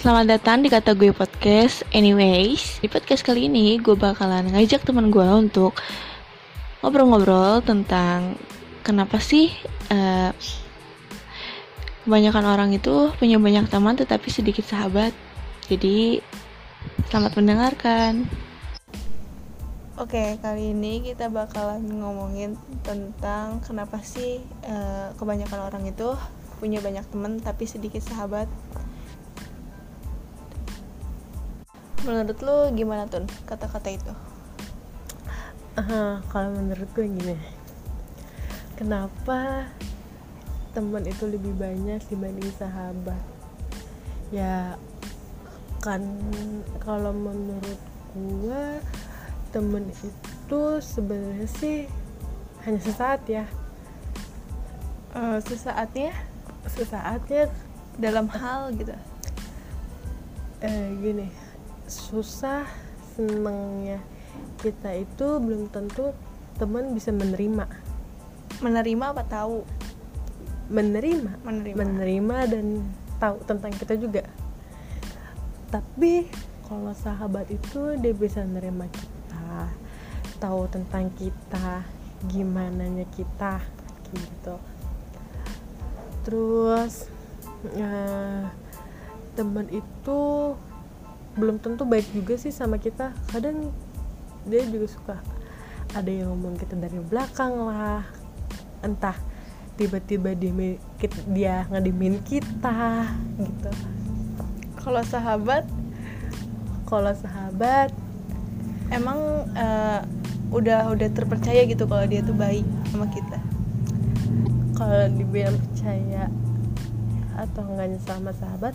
Selamat datang di Kata Gue Podcast. Anyways, di podcast kali ini gue bakalan ngajak teman gue untuk Ngobrol-ngobrol tentang Kenapa sih uh, Kebanyakan orang itu punya banyak teman tetapi sedikit sahabat. Jadi, selamat mendengarkan. Oke, kali ini kita bakalan ngomongin tentang kenapa sih uh, kebanyakan orang itu punya banyak teman tapi sedikit sahabat menurut lu gimana tuh kata-kata itu. Uh, kalau menurut gue gini. Kenapa teman itu lebih banyak dibanding sahabat? Ya kan kalau menurut gue temen itu sebenarnya sih hanya sesaat ya. Uh, sesaatnya? Sesaatnya dalam hal gitu. Eh gini susah senengnya kita itu belum tentu teman bisa menerima. Menerima apa tahu? Menerima. Menerima. Menerima dan tahu tentang kita juga. Tapi kalau sahabat itu dia bisa menerima kita tahu tentang kita gimana nya kita gitu. Terus uh, teman itu belum tentu baik juga sih sama kita. Kadang dia juga suka ada yang ngomong kita dari belakang lah. Entah tiba-tiba dia dia ngedimin kita gitu. Kalau sahabat? Kalau sahabat emang uh, udah udah terpercaya gitu kalau dia tuh baik sama kita? kalau dibilang percaya atau enggaknya sama sahabat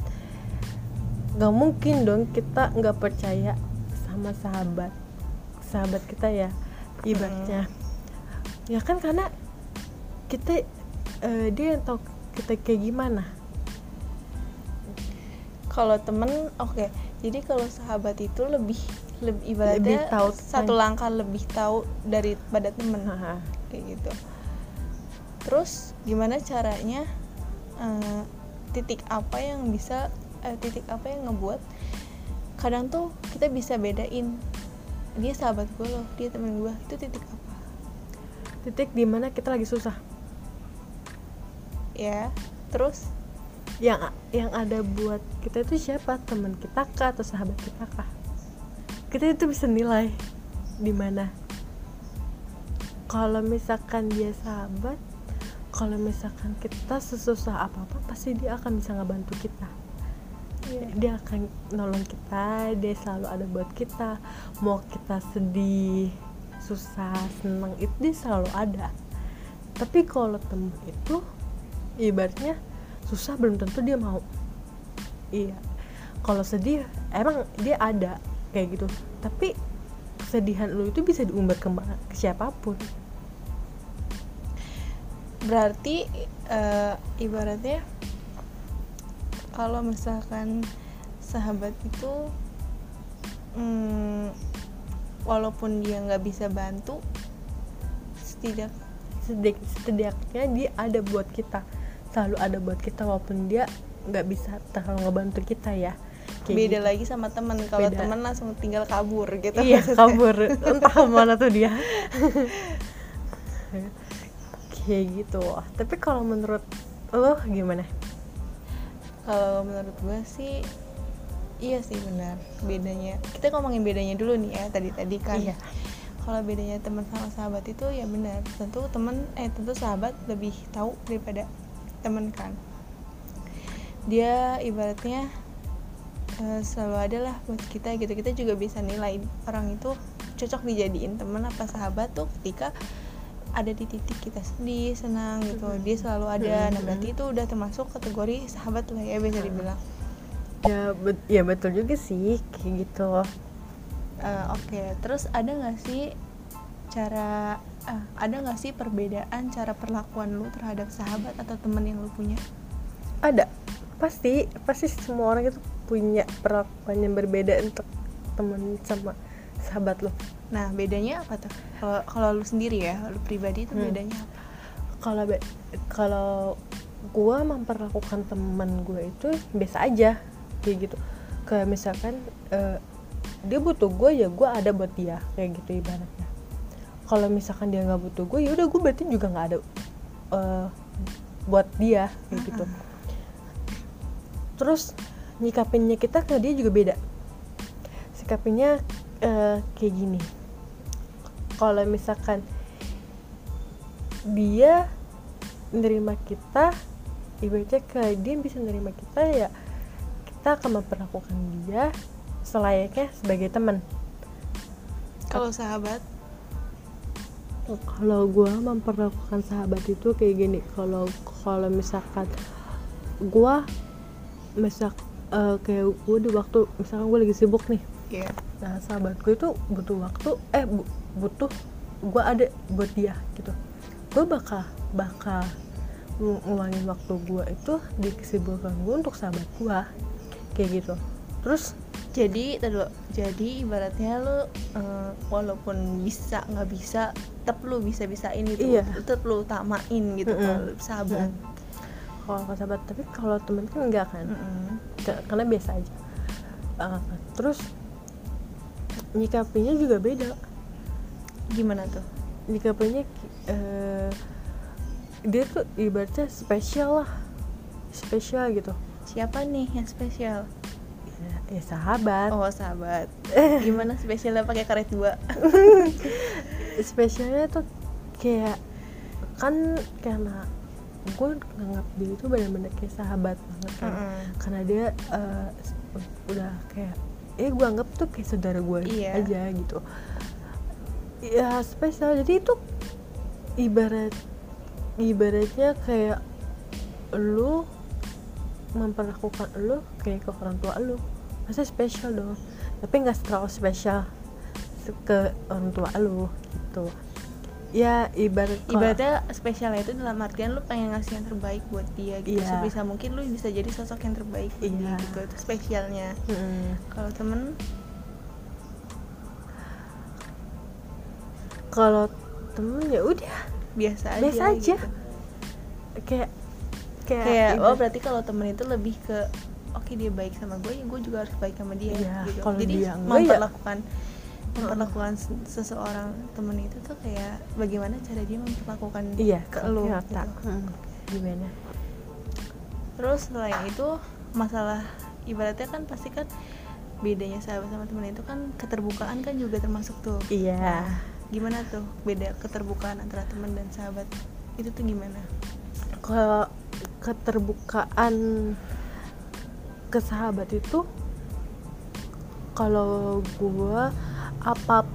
nggak mungkin dong kita nggak percaya sama sahabat sahabat kita ya ibaratnya. Hmm. ya kan karena kita uh, dia yang tahu kita kayak gimana. Kalau temen oke. Okay. jadi kalau sahabat itu lebih lebih ibaratnya lebih tahu satu langkah lebih tahu daripada temen. Kayak gitu. Terus gimana caranya uh, titik apa yang bisa uh, titik apa yang ngebuat kadang tuh kita bisa bedain dia sahabat gue loh dia temen gue itu titik apa? Titik di mana kita lagi susah. Ya terus? Yang yang ada buat kita itu siapa? Teman kita kah atau sahabat kita kah? Kita itu bisa nilai di mana. Kalau misalkan dia sahabat kalau misalkan kita sesusah apa apa pasti dia akan bisa ngebantu kita yeah. dia akan nolong kita dia selalu ada buat kita. Mau kita sedih susah senang itu dia selalu ada. Tapi kalau temen itu ibaratnya susah belum tentu dia mau. Iya. Kalau sedih emang dia ada kayak gitu. Tapi kesedihan lu itu bisa diumbar ke, ke siapa pun. Berarti uh, ibaratnya kalau misalkan sahabat itu hmm, walaupun dia nggak bisa bantu setidak setidak setidaknya dia ada buat kita. Selalu ada buat kita walaupun dia nggak bisa terlalu ngebantu kita ya. Kayak beda gitu. lagi sama teman kalau teman langsung tinggal kabur gitu. Iya kabur. Entah mana tuh dia. Kayak gitu. Tapi kalau menurut lo gimana kalau menurut gue sih iya sih benar bedanya. Kita ngomongin bedanya dulu nih ya tadi tadi kan. Iya. kalau bedanya teman sama sahabat itu ya benar. Tentu teman eh tentu sahabat lebih tahu daripada teman kan. Dia ibaratnya uh, selalu ada lah buat kita gitu. Kita juga bisa nilai orang itu cocok dijadiin teman apa sahabat tuh ketika ada di titik kita sedih senang gitu. Dia selalu ada. Nah berarti itu udah termasuk kategori sahabat lah ya bisa dibilang. Ya bet ya betul juga sih kayak gitu. Uh, oke. Okay. terus ada nggak sih cara uh, ada nggak sih perbedaan cara perlakuan lu terhadap sahabat atau teman yang lu punya? Ada. Pasti pasti semua orang itu punya perlakuan yang berbeda untuk teman sama sahabat lo nah bedanya apa tuh? Kalau kalau lu sendiri ya lu pribadi itu hmm. bedanya apa? Kalau be kalau gue memperlakukan teman gue itu biasa aja kayak gitu. Kayak misalkan uh, dia butuh gue ya gue ada buat dia kayak gitu ibaratnya. Kalau misalkan dia nggak butuh gue ya udah gue berarti juga nggak ada uh, buat dia kayak gitu. Terus nyikapinnya kita ke dia juga beda. Sikapinnya uh, kayak gini. Kalau misalkan dia nerima kita ibaratnya ke dia bisa nerima kita ya kita akan memperlakukan dia selayaknya sebagai teman. Kalau sahabat? Kalau gue memperlakukan sahabat itu kayak gini kalau kalau misalkan gue misal uh, kayak gue di waktu misalkan gue lagi sibuk nih yeah. nah sahabat gue itu butuh waktu eh bu, butuh gue ada buat dia gitu gue bakal bakal ngulangin waktu gue itu di kesibukan gue untuk sahabat gue kayak gitu terus jadi tadi jadi ibaratnya lo uh, walaupun bisa nggak bisa tetap lu bisa bisain gitu iya. tetap lu utamain gitu mm -hmm. kalau sahabat mm -hmm. kalau sahabat tapi kalau temen kan enggak kan mm -hmm. karena biasa aja uh, terus nyikapinya juga beda. Gimana tuh? Nyikapinya uh, dia tuh ibaratnya spesial lah. Spesial gitu. Siapa nih yang spesial? Ya sahabat. Oh sahabat. Gimana spesialnya pakai karet dua? Spesialnya tuh kayak kan karena gue nganggap dia itu benar-benar kayak sahabat banget kan. Mm -hmm. karena dia uh, udah kayak eh gue anggap tuh kayak saudara gue iya. aja gitu. Ya spesial. Jadi itu ibarat ibaratnya kayak lu memperlakukan lu kayak ke orang tua lu. Masa spesial dong? Tapi nggak terlalu spesial ke orang tua lu gitu ya ibarat ibaratnya spesialnya itu dalam artian lu pengen ngasih yang terbaik buat dia gitu yeah. sebisa mungkin lu bisa jadi sosok yang terbaik buat yeah. dia gitu itu spesialnya hmm. kalau temen kalau temen ya udah biasa aja biasa aja gitu. kayak kayak, kayak oh berarti kalau temen itu lebih ke oke okay, dia baik sama gue ya gue juga harus baik sama dia iya, gitu kalau jadi dia ya memperlakukan ya. Memperlakukan seseorang temen itu tuh kayak bagaimana cara dia memperlakukan iya, ke lo gitu. hmm, gimana? Terus selain itu masalah ibaratnya kan pasti kan bedanya sahabat sama temen itu kan keterbukaan kan juga termasuk tuh. Iya. Nah, gimana tuh beda keterbukaan antara teman dan sahabat? Itu tuh gimana? Kalau keterbukaan ke sahabat itu kalau gue apa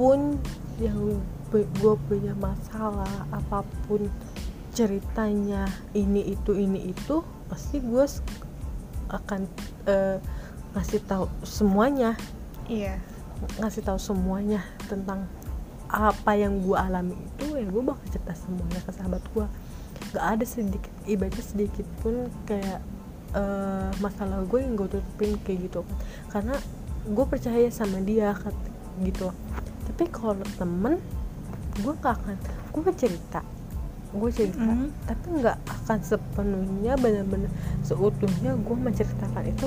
pun yang gue punya masalah apa pun ceritanya ini itu ini itu pasti gue akan uh, ngasih tahu semuanya. Iya. Ngasih tahu semuanya tentang apa yang gue alami itu ya gue bakal cerita semuanya ke sahabat gue gak ada sedikit ibadah sedikit pun kayak uh, masalah gue yang gue tutupin kayak gitu. Kan karena gue percaya sama dia gitu. Tapi kalau temen gue gak akan gue cerita gue cerita. Mm -hmm. tapi nggak akan sepenuhnya benar-benar seutuhnya gue menceritakan itu.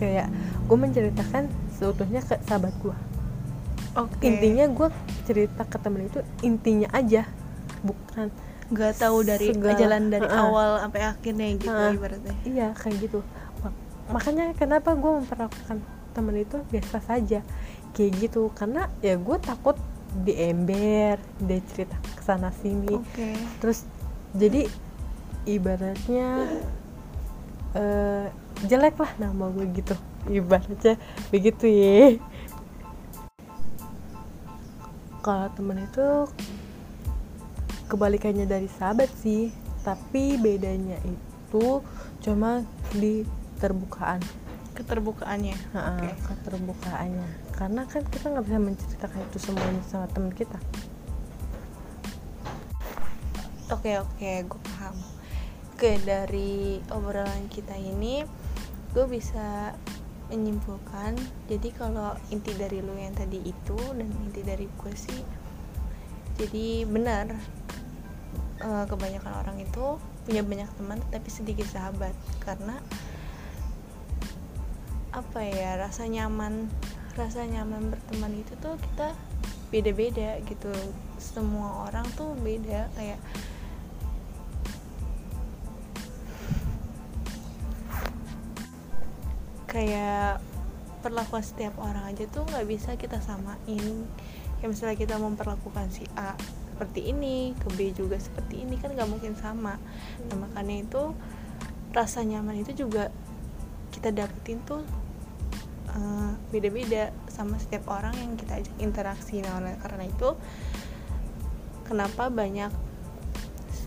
Kayak gue menceritakan seutuhnya ke sahabat gue okay. intinya gue cerita ke temen itu intinya aja bukan nggak tahu dari Segala, jalan dari uh, awal sampai akhirnya gitu uh, ibaratnya. Iya kayak gitu. Makanya kenapa gue memperlakukan temen itu biasa saja kayak gitu. Karena ya gue takut di ember dia cerita ke sana sini. Okay. terus jadi ibaratnya uh, jelek lah nama gue gitu. Ibaratnya begitu ya. Kalau temen itu kebalikannya dari sahabat sih. Tapi bedanya itu cuma di terbukaan keterbukaannya. Uh, okay. keterbukaannya. Karena kan kita nggak bisa menceritakan itu semuanya sama teman kita. Oke okay, oke okay, gue paham. Oke dari obrolan kita ini gue bisa menyimpulkan jadi kalau inti dari lu yang tadi itu dan inti dari gue sih jadi benar uh, kebanyakan orang itu punya banyak teman tapi sedikit sahabat. Karena apa ya rasa nyaman rasa nyaman berteman itu tuh kita beda-beda gitu. Semua orang tuh beda kayak kayak perlakuan setiap orang aja tuh nggak bisa kita samain. Kayak misalnya kita memperlakukan si A seperti ini ke B juga seperti ini kan nggak mungkin sama. Nah makanya itu rasa nyaman itu juga kita dapetin tuh uh, beda-beda sama setiap orang yang kita ajak interaksi. Nah karena itu kenapa banyak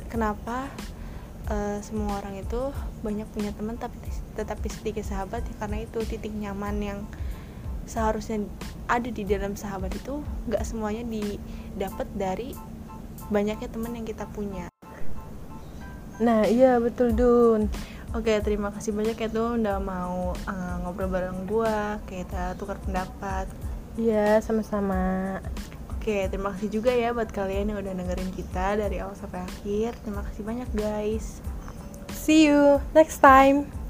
kenapa uh, semua orang itu banyak punya teman tapi tetapi sedikit sahabat? Ya karena itu titik nyaman yang seharusnya ada di dalam sahabat itu nggak semuanya didapat dari banyaknya teman yang kita punya. Nah iya betul Dun Oke, terima kasih banyak ya tuh udah mau uh, ngobrol bareng gua, kita tukar pendapat. Iya, sama-sama. Oke, terima kasih juga ya buat kalian yang udah dengerin kita dari awal sampai akhir. Terima kasih banyak guys. See you next time.